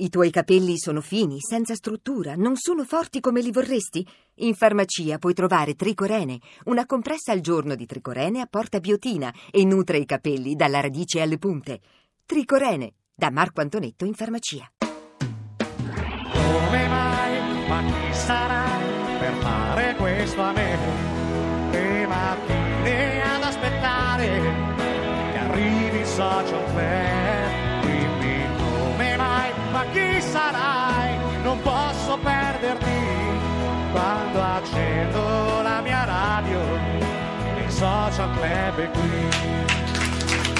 I tuoi capelli sono fini, senza struttura, non sono forti come li vorresti? In farmacia puoi trovare Tricorene, una compressa al giorno di Tricorene apporta biotina e nutre i capelli dalla radice alle punte. Tricorene, da Marco Antonetto in farmacia. Come mai, ma chi sarai per fare questo a me? Le mattine ad aspettare che arrivi social club. Chi sarai? Non posso perderti quando accendo la mia radio. Il social club è qui.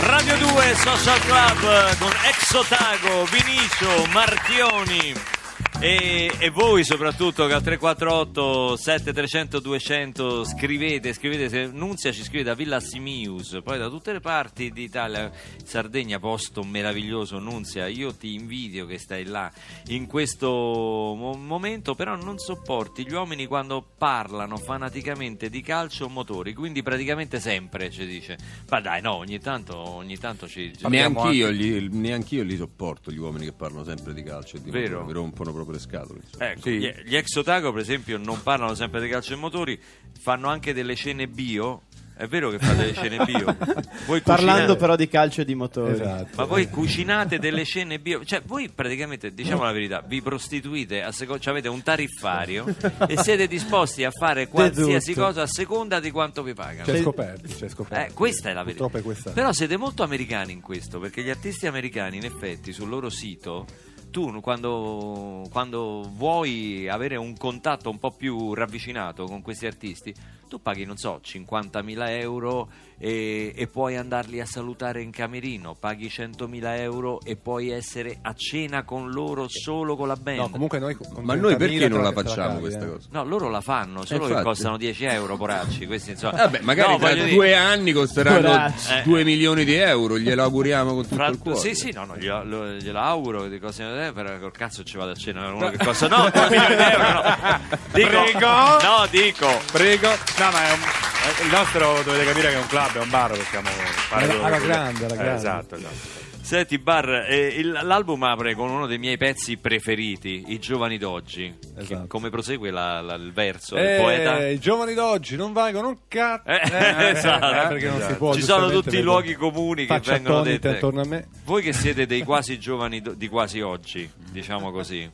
Radio 2 Social Club con Exotago, Vinicio, Marchioni e, e voi soprattutto che al 348 7300 200 scrivete, scrivete, se Nunzia ci scrive da Villa Simius, poi da tutte le parti d'Italia, Sardegna, posto meraviglioso, Nunzia, io ti invidio che stai là in questo mo- momento, però non sopporti gli uomini quando parlano fanaticamente di calcio o motori, quindi praticamente sempre ci dice, ma dai no, ogni tanto, ogni tanto ci... Neanch'io, li, neanch'io li sopporto gli uomini che parlano sempre di calcio e di Vero. motori, mi rompono proprio le scatole. insomma. Ecco, gli, gli ex Otago, per esempio, non parlano sempre di calcio e motori, fanno anche delle scene bio. È vero che fate delle scene bio? Voi Parlando cucinate- però di calcio e di motori. Esatto. Ma voi cucinate delle scene bio? Cioè, voi praticamente, diciamo la verità, vi prostituite, a seco- cioè avete un tariffario e siete disposti a fare qualsiasi cosa a seconda di quanto vi pagano. C'è scoperto, c'è scoperto. Eh, questa è la verità. È questa. Però siete molto americani in questo, perché gli artisti americani, in effetti, sul loro sito, tu quando, quando vuoi avere un contatto un po' più ravvicinato con questi artisti, tu paghi, non so, 50.000 euro e, e puoi andarli a salutare in camerino, paghi 100.000 euro e puoi essere a cena con loro solo con la band. No, comunque noi con Ma noi 30.000 perché non la facciamo cavi, questa eh. cosa? No, loro la fanno, solo che infatti. costano 10 euro, poracci. Questi, insomma. Vabbè, magari No, tra dire- due anni costeranno Poracci. 2 milioni di euro, glielo auguriamo con tutto Fra- il cuore. sì, sì, no, no, glielo, lo- glielo auguro di cose eh, però col cazzo ci vado a cena uno che costa no, 2 milioni di euro, no. Dico, Prego. No, dico. Prego. No, ma è un- il nostro dovete capire che è un club, è un bar, possiamo fare Alla- alla che grande, alla Eh, grande. esatto, esatto. Senti Bar, eh, il- l'album apre con uno dei miei pezzi preferiti, I giovani d'oggi. Che- Esatto. come prosegue la- la- il verso Eh, poeta? I giovani d'oggi non valgono un cazzo. Eh, esatto. perché non si Esatto. Ci sono tutti i luoghi comuni che vengono detti. attorno a me. Voi che siete dei quasi giovani do- di quasi oggi, diciamo così,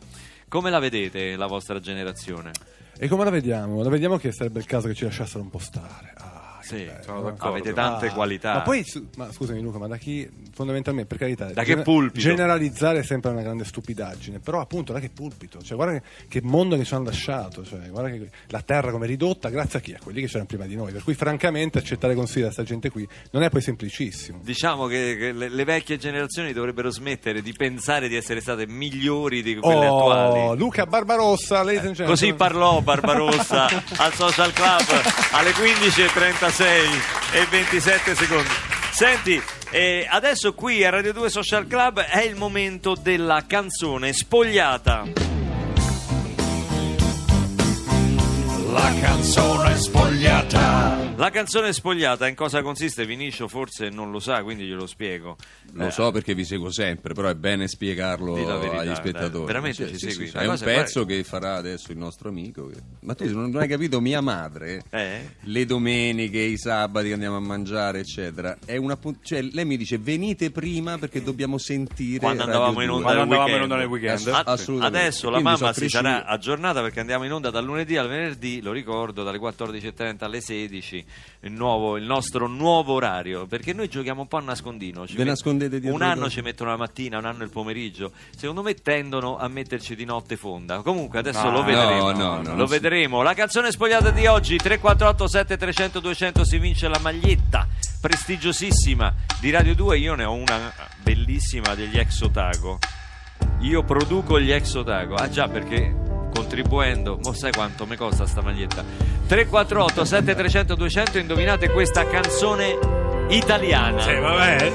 come la vedete la vostra generazione? E come la vediamo? La vediamo che sarebbe il caso che ci lasciassero un po' stare. Sì, sono no? d'accordo. avete tante Ah, qualità. Ma poi, su- ma scusami Luca, ma da chi fondamentalmente, per carità, Da che pulpito? generalizzare è sempre una grande stupidaggine, però appunto da che pulpito? Cioè, guarda che, che mondo che ci hanno lasciato, cioè, guarda che la terra come ridotta, grazie a chi? A quelli che c'erano prima di noi. Per cui, francamente, accettare consigli da questa gente qui non è poi semplicissimo. Diciamo che, che le, le vecchie generazioni dovrebbero smettere di pensare di essere state migliori di quelle Oh, attuali. Luca Barbarossa, ladies and gentlemen. Così parlò Barbarossa al Social Club alle 15.36 e 27 secondi. Senti, eh, adesso qui a Radio 2 Social Club è il momento della canzone spogliata. La canzone spogliata. La canzone spogliata in cosa consiste? Vinicio forse non lo sa, quindi glielo spiego. Lo so perché vi seguo sempre, però è bene spiegarlo verità, agli dai. spettatori. Veramente Sì, ci sì, segui? sì, È un pezzo che farà adesso il nostro amico. che- Ma tu non hai capito, mia madre, Eh? le domeniche, i sabati che andiamo a mangiare, eccetera. È una cioè, lei mi dice venite prima perché dobbiamo sentire. Quando Radio andavamo in 2." onda andavamo in weekend. onda nel weekend. Ass- Assolutamente. Adesso la Quindi mamma si sarà aggiornata perché andiamo in onda dal lunedì al venerdì, lo ricordo, dalle 14.30 alle 16, il, nuovo- il nostro nuovo orario, perché noi giochiamo un po' a nascondino. Ci Ve nascondete dietro Un anno ci mettono la mattina, un anno il pomeriggio. Secondo me tendono a metterci di notte fonda. Comunque adesso No, lo vedremo. no, no, no, lo vedremo. La canzone spogliata di oggi 348 7300 200 si vince la maglietta prestigiosissima di Radio 2. Io ne ho una bellissima degli ex Otago. Io produco gli ex Otago. Ah già, perché contribuendo, mo sai quanto mi costa sta maglietta? 348 7300 200 indovinate questa canzone italiana. Sì, vabbè.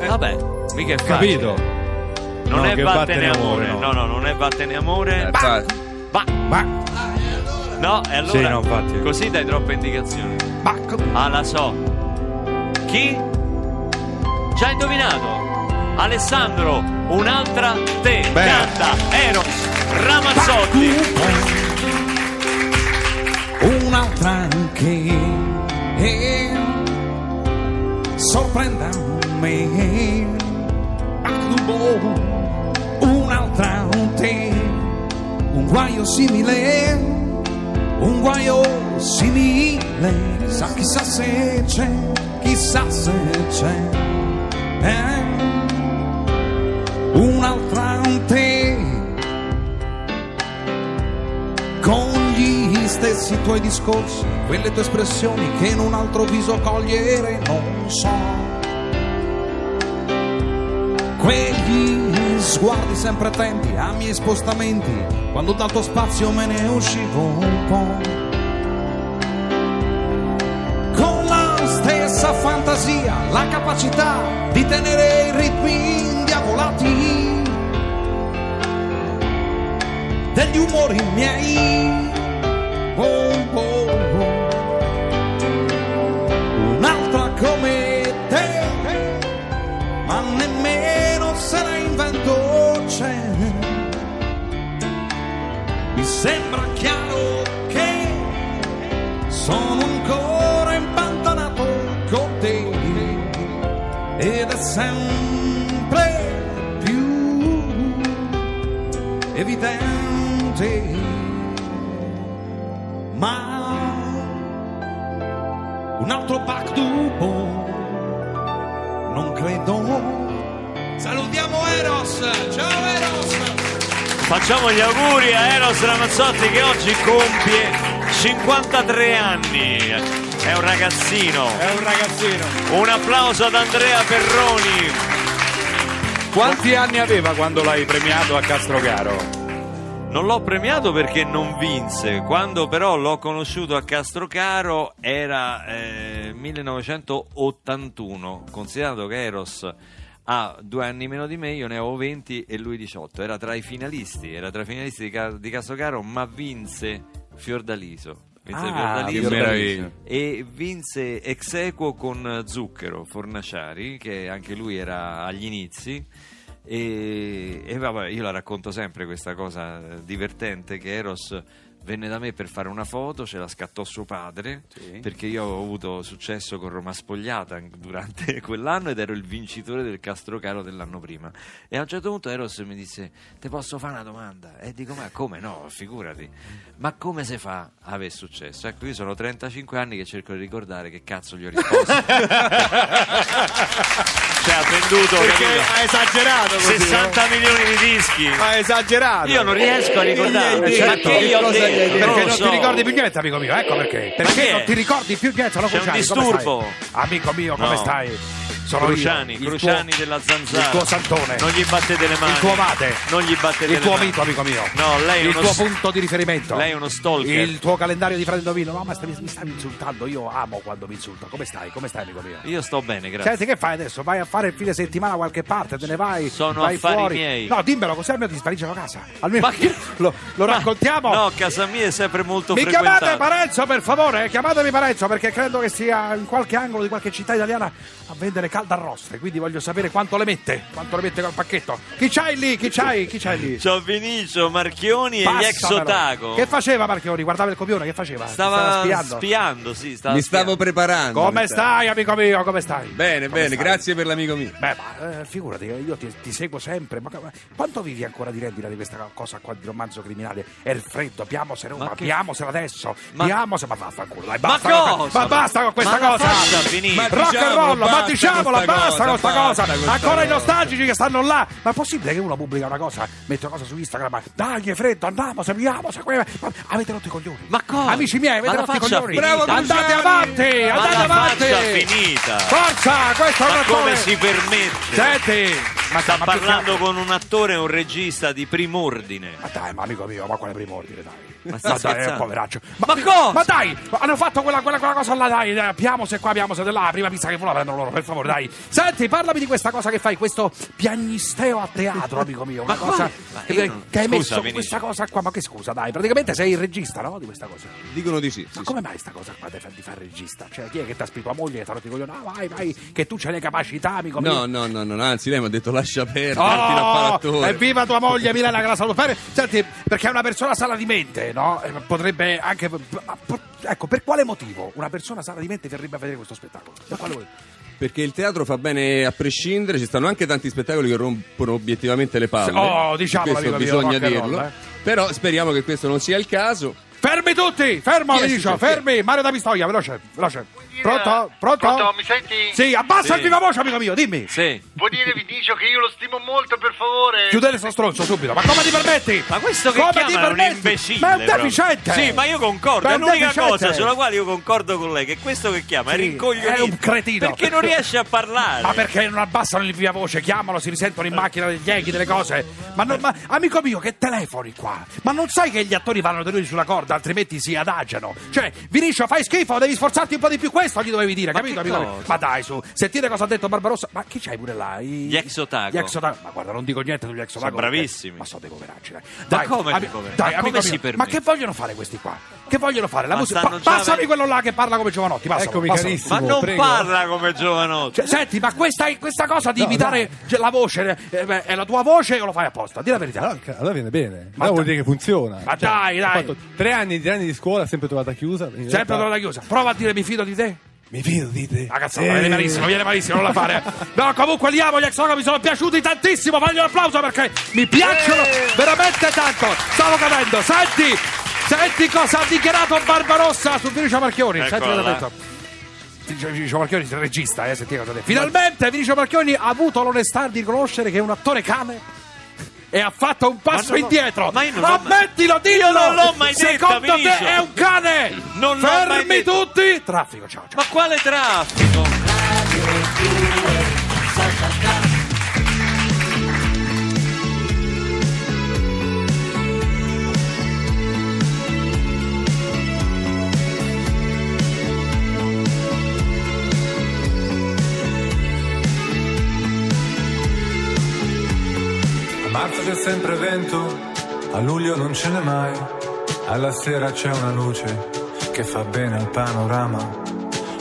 eh, Vabbè, mica è facile. Capito? Non No, è vattene amore, amore, no. no. no, non è vattene amore. Eh, fa- Va. No, e allora Sì, no, infatti. così dai troppe indicazioni. Ah, la so. Chi? Già indovinato. Alessandro, un'altra te. Beh. canta Eros Ramazzotti. un'altra anche e sorprendami un'altra te un guaio simile un guaio simile chissà chissà se c'è chissà se c'è eh? Un'altra te con gli stessi tuoi discorsi, quelle tue espressioni che in un altro viso cogliere non so. Quegli sguardi sempre attenti ai miei spostamenti, quando dal tuo spazio me ne uscivo un po'. Fantasia, la capacità di tenere i ritmi indiavolati degli umori miei. Oh, oh, oh. Un'altra come evidente, ma un altro pacto non credo. Salutiamo Eros, ciao Eros! Facciamo gli auguri a Eros Ramazzotti che oggi compie 53 anni. È un ragazzino. È un ragazzino. Un applauso ad Andrea Perroni. Quanti anni aveva quando l'hai premiato a Castrogaro? Non l'ho premiato perché non vinse. Quando però l'ho conosciuto a Castrocaro era eh, 1981. Considerato che Eros ha due anni meno di me, io ne avevo 20 e lui 18. Era tra i finalisti, era tra i finalisti di, Ca- di Castrocaro, ma vinse Fiordaliso. Vinse Ah, Fiordaliso e vinse ex equo con Zucchero Fornaciari, che anche lui era agli inizi. E, e vabbè, io la racconto sempre questa cosa eh, divertente che Eros venne da me per fare una foto, ce la scattò suo padre, perché io avevo avuto successo con Roma Spogliata durante quell'anno ed ero il vincitore del Castrocaro dell'anno prima. E a un certo punto Eros mi disse, ti posso fare una domanda? E dico, ma come no, figurati. Ma come si fa a avere successo? Ecco, io sono 35 anni che cerco di ricordare che cazzo gli ho risposto. cioè, ha venduto Perché capito? ha esagerato così, 60 milioni di dischi. no? Ha esagerato. Io non riesco a ricordare. Certo. Ma che io ho detto? Non Perché lo non so. ti ricordi più niente, amico mio, ecco perché. Perché non ti ricordi più niente, sono C'è un disturbo. Amico mio, come No. stai? Sono Cruciani, io, il Cruciani tuo- della zanzara. Il tuo santone. Non gli battete le mani. Il tuo mate. Non gli battete Il le tuo mani. mito, amico mio. No, lei è Il tuo s- punto di riferimento. Lei è uno stalker. Il tuo calendario di Frate Indovino. No, ma stavi- mi stavi insultando. Io amo quando mi insulta. Come stai? Come stai, amico mio? Io sto bene, grazie. Senti, che fai adesso? Vai a fare il fine settimana da qualche parte? Te ne vai? Sono vai affari fuori? miei. No, dimmelo, così almeno ti sparisce la casa. Almeno Ma che- lo, lo Ma- raccontiamo. No, casa mia è sempre molto Mi frequentata. chiamate Parenzo per favore, chiamatemi Parenzo perché credo che sia in qualche angolo di qualche città italiana a vendere caldarroste, quindi voglio sapere quanto le mette, quanto le mette col pacchetto. Chi c'hai lì? Chi c'hai? Chi c'hai lì? C'ho Vinicio, Marchioni e gli ex Passamelo. Otago. Che faceva Marchioni? Guardava il copione, che faceva? Ti Stava spiando. spiando, sì, stava Mi stavo spiando. preparando. Come stavo- stai, amico mio? Come stai? Bene, Come bene, stai? grazie per l'amico mio. Beh, ma eh, figurati, io ti, ti seguo sempre. Ma, ma quanto vivi ancora di rendita di questa cosa qua di romanzo criminale? È il freddo, piamosela Roma, Ma che- piamosela adesso, Ma- piamosela, ma vaffanculo, dai, Ma basta. cosa? Ma basta con questa Ma cosa. faccia. Ma Rock and roll, ma basta con sta basta cosa, con sta basta cosa. Ancora i cosa. nostalgici che stanno là. Ma è possibile che uno pubblica una cosa, mette una cosa su Instagram, ma dai, è freddo, andiamo, seguiamo, seguiamo. Ma avete rotto i coglioni. Ma cosa? Amici miei, avete rotto i coglioni. Bravo, andate avanti, andate avanti. Forza, questo è un Ma come si permette? Senti, ma Sta ma parlando con un attore e un regista di prim'ordine. Ma dai, ma amico mio, ma quale primordine, dai. Ma dai, è un scherzando? poveraccio. Ma cosa? Ma dai, hanno fatto quella, quella, quella cosa là, dai, dai, piamose qua, piamose di là, la prima pizza che vola prendono loro, per favore, dai. Senti, parlami di questa cosa che fai, questo piagnisteo a teatro, amico mio. Una Ma cosa? Ma che, io che non- hai scusa, messo Vinicio. questa cosa qua, ma che scusa, dai, praticamente sei il regista, no, di questa cosa. Dicono di sì. sì, Ma sì. come mai sta cosa qua di fa- di fare regista? Cioè, chi è che ti ha spinto tua moglie che ti ha coglioni? No, vai, vai, che tu c'hai le capacità, amico mio. No, no, no, no, anzi lei mi ha detto lascia perdere, Oh, attore. evviva tua moglie Milena che la saluta bene. Senti, perché è una persona sana di mente, no? Eh, Potrebbe anche. Ecco, per quale motivo una persona sana di mente verrebbe a vedere questo spettacolo? Per quale motivo? Perché il teatro fa bene a prescindere, ci stanno anche tanti spettacoli che rompono obiettivamente le palle. Oh, diciamolo, questo amico bisogna rock and roll, dirlo. eh. Però speriamo che questo non sia il caso. Fermi tutti! Fermo, è? fermi! Mario da Pistoia, veloce, veloce. Pronto? Pronto? Pronto, mi senti? Sì, abbassa Sì. il viva voce, amico mio, dimmi. Sì. Vuoi dire, vi dico che io lo stimo molto, per favore? Chiudete sto stronzo subito, ma come ti permetti? Ma questo che come chiama ti è un permetti? imbecille. Ma è un proprio. deficiente! Sì, ma io concordo. Ma È un l'unica deficiente. cosa sulla quale io concordo con lei, che questo che chiama è Sì, rincoglionito. è un cretino. Perché non riesce a parlare. Ma perché non abbassano il via voce? Chiamano, si risentono in macchina degli echi, delle cose. Ma, non- ma, amico mio, che telefoni qua? Ma non sai che gli attori vanno tenuti sulla corda, altrimenti si adagiano? Cioè, Vinicio, fai schifo, devi sforzarti un po' di più. Questo gli dovevi dire, Ma capito? che amico? Ma dai, su, sentite cosa ha detto Barbarossa. Ma chi c'hai pure là? I- Gli ex Otago. Gli ex Otago. Ma guarda, non dico niente sugli ex Otago. Sono perché- bravissimi. Ma sono dei poveracci, dai. Ma Dai, come ami- dei poveracci? Dai, amico come si mio, permette? Ma che vogliono fare questi qua? Che vogliono fare? La Ma musica. Pa- passami quello là che parla come Giovanotti. Passalo, Eccomi passalo. carissimo. Ma non prego. parla come giovanotti. Cioè, senti, ma questa, questa cosa di No, imitare ge- la voce eh, beh, è la tua voce o lo fai apposta? Dì la verità. Allora, allora viene bene, Ma allora vuol dai. dire che funziona. Ma dai, ho dai. fatto tre anni, tre anni di scuola, sempre trovata chiusa. Sempre realtà- trovata chiusa. Prova a dire mi fido di te. Mi fido di te. Ah, cazzo, Eh. viene malissimo, viene malissimo, non la fare. No, comunque li amo, gli ex Oga mi sono piaciuti tantissimo. Voglio un applauso perché mi piacciono veramente tanto. Stavo cadendo. Senti, senti cosa ha dichiarato Barbarossa su Vinicio Marchioni. Senti cosa ha detto. Vinicio Marchioni, il regista, eh, senti cosa ha detto. Finalmente Vinicio Marchioni ha avuto l'onestà di riconoscere che è un attore cane. E ha fatto un passo l'ho- indietro. ma io non Ammettilo, dillo! Io non l'ho mai detta, Secondo te Vinicio. è un cane! Non Fermi detto. tutti! Traffico, ciao, ciao. Ma quale traffico? Marzo c'è sempre vento, a luglio non ce n'è mai, alla sera c'è una luce che fa bene al panorama.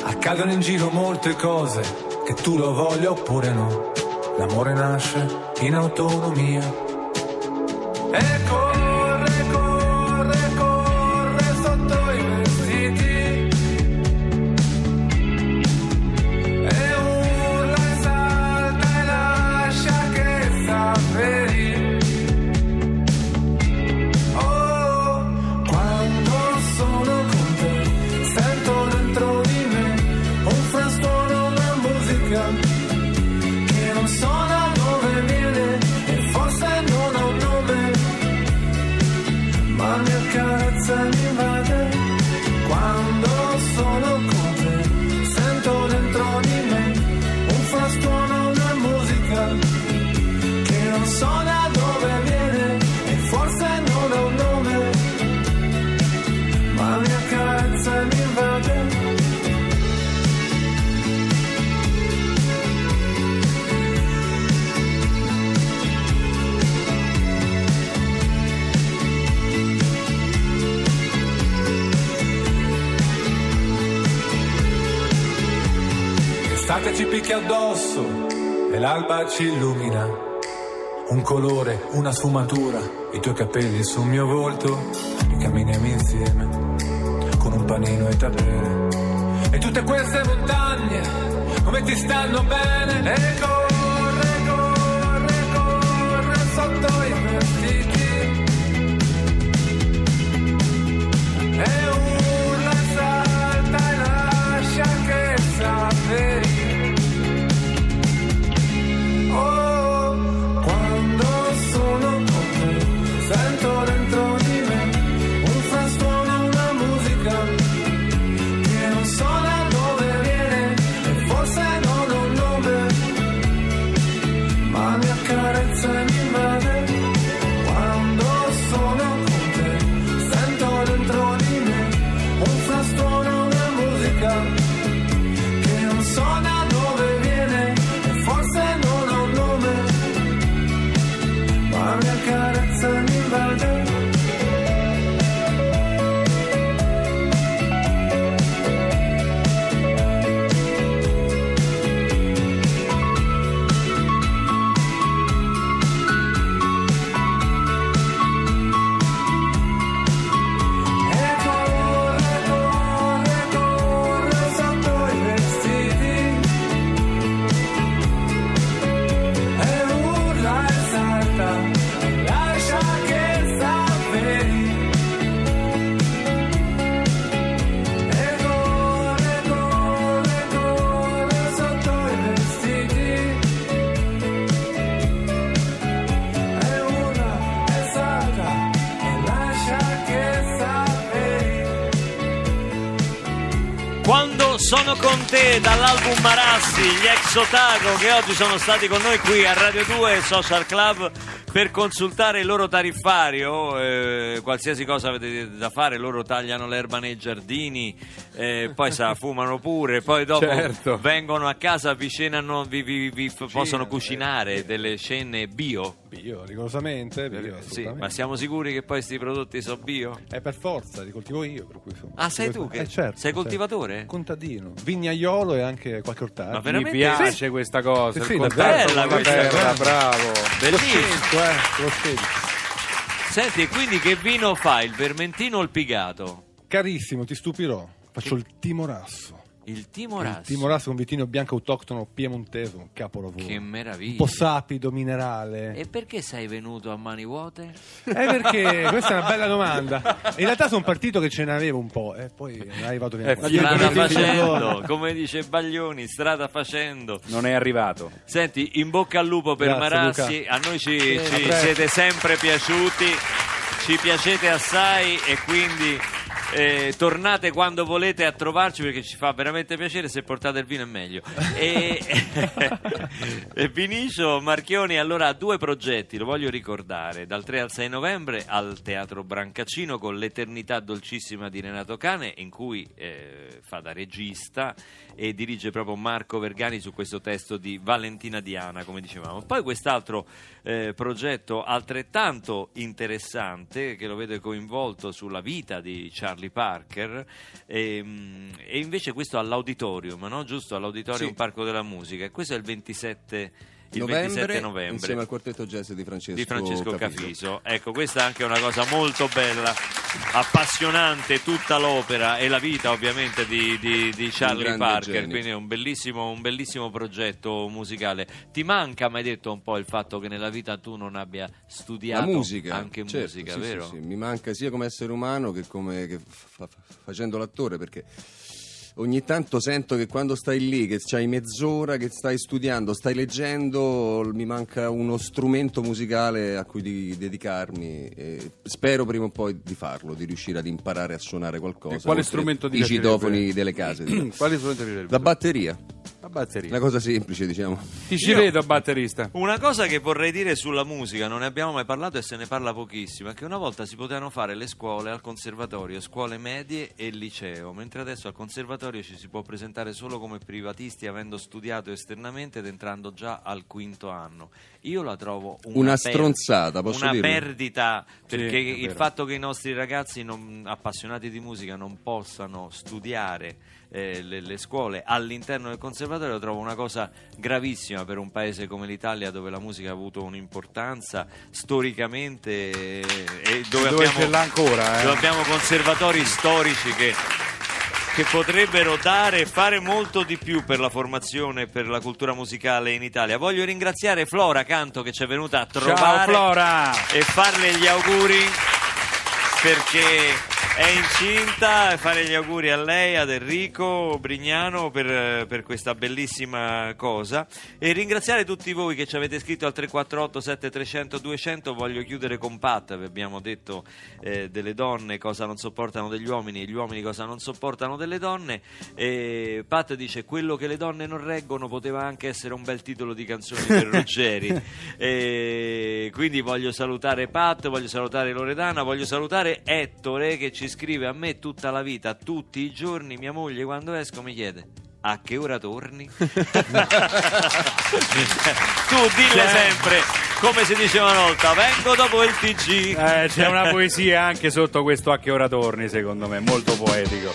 Accadono in giro molte cose, che tu lo voglia oppure no. L'amore nasce in autonomia. E l'alba ci illumina. Un colore, una sfumatura, i tuoi capelli sul mio volto e camminiamo insieme con un panino e da. E tutte queste montagne, come ti stanno bene? E sono con te dall'album Marassi, gli ex Otago che oggi sono stati con noi qui a Radio 2 Social Club per consultare il loro tariffario, eh, qualsiasi cosa avete da fare, loro tagliano l'erba nei giardini, eh, poi se la fumano pure, poi dopo Certo. vengono a casa, vi cenano, vi, vi- vi f- possono cucinare delle cene bio. Bio, rigorosamente, bio, Sì, assolutamente. ma siamo sicuri che poi questi prodotti sono bio? È per forza, li coltivo io, per cui insomma. Ah, sei tu che- Eh, certo, sei certo. coltivatore? Contadino, vignaiolo e anche qualche ortaggio. Mi piace questa cosa, Sì, sì, bella questa terra, bravo. Bellissimo. Eh, lo scelto. Senti, e quindi che vino fa? Il vermentino o il pigato? Carissimo, ti stupirò. Faccio il timorasso. Il timorasso. Il timorasso con vitino bianco autoctono piemontese, un capolavoro. Che un meraviglia. po' sapido, minerale. E perché sei venuto a mani vuote? Eh, perché questa è una bella domanda. In realtà sono partito che ce n'avevo un po', e poi è arrivato via. Eh, Strada facendo, come dice Baglioni, strada facendo. Non è arrivato. Senti, in bocca al lupo per Grazie, Marassi, Luca. a noi ci, Eh, ci siete sempre piaciuti, ci piacete assai e quindi eh, tornate quando volete a trovarci perché ci fa veramente piacere, se portate il vino è meglio. E, e Vinicio Marchioni allora ha due progetti, lo voglio ricordare, dal 3 al 6 novembre al Teatro Brancaccino con l'Eternità dolcissima di Renato Cane in cui eh, fa da regista e dirige proprio Marco Vergani su questo testo di Valentina Diana, come dicevamo. Poi quest'altro eh, progetto altrettanto interessante che lo vede coinvolto sulla vita di Charlie Parker e, mm, e invece questo all'auditorium, no? giusto? All'auditorium Sì. Parco della Musica e questo è il 27 il novembre, 27 novembre insieme al quartetto jazz di Francesco, di Francesco Cafiso. Cafiso. Ecco, questa è anche una cosa molto bella, appassionante tutta l'opera e la vita ovviamente di, di- di Charlie Parker, genio. quindi è un bellissimo, un bellissimo progetto musicale. Ti manca, mi hai detto un po' il fatto che nella vita tu non abbia studiato La musica, anche certo, musica, sì, sì, vero? sì, Mi manca sia come essere umano che come che fa- facendo l'attore perché ogni tanto sento che quando stai lì, che c'hai mezz'ora che stai studiando, stai leggendo, mi manca uno strumento musicale a cui di- dedicarmi e spero prima o poi di farlo, di riuscire ad imparare a suonare qualcosa. E quale strumento ti I citofoni delle case. strumenti ti piacerebbe? La batteria, La batteria. una cosa semplice diciamo. Ti ci vedo batterista. Una cosa che vorrei dire sulla musica, non ne abbiamo mai parlato e se ne parla pochissimo, è che una volta si potevano fare le scuole al conservatorio, scuole medie e liceo, mentre adesso al conservatorio ci si può presentare solo come privatisti avendo studiato esternamente ed entrando già al quinto anno. Io la trovo una, Una per- stronzata, posso una dirlo? perdita, perché è il vero. fatto che i nostri ragazzi non- appassionati di musica non possano studiare eh, le, le scuole all'interno del conservatorio lo trovo una cosa gravissima per un paese come l'Italia dove la musica ha avuto un'importanza storicamente eh, e dove, Dove abbiamo, ancora, eh? dove abbiamo conservatori storici che che potrebbero dare e fare molto di più per la formazione e per la cultura musicale in Italia. Voglio ringraziare Flora Canto che ci è venuta a trovare Ciao e farle gli auguri perché è incinta e fare gli auguri a lei, ad Enrico Brignano per, per questa bellissima cosa. E ringraziare tutti voi che ci avete scritto al 348 7300 200 voglio chiudere con Pat, vi abbiamo detto eh, delle donne cosa non sopportano degli uomini e gli uomini cosa non sopportano delle donne. E Pat dice quello che le donne non reggono poteva anche essere un bel titolo di canzone per Ruggeri. E quindi voglio salutare Pat, voglio salutare Loredana, voglio salutare Ettore che ci scrive a me tutta la vita, tutti i giorni mia moglie quando esco mi chiede a che ora torni? tu dille sempre come si diceva una volta vengo dopo il TG Eh, c'è una poesia anche sotto questo a che ora torni, secondo me, molto poetico.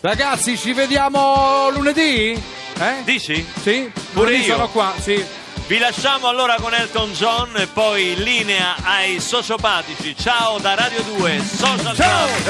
Ragazzi, ci vediamo lunedì? Eh? dici? Sì? Pure Lunedì io. sono qua, sì. Vi lasciamo allora con Elton John e poi linea ai sociopatici. Ciao da Radio 2 Social. Ciao, grazie.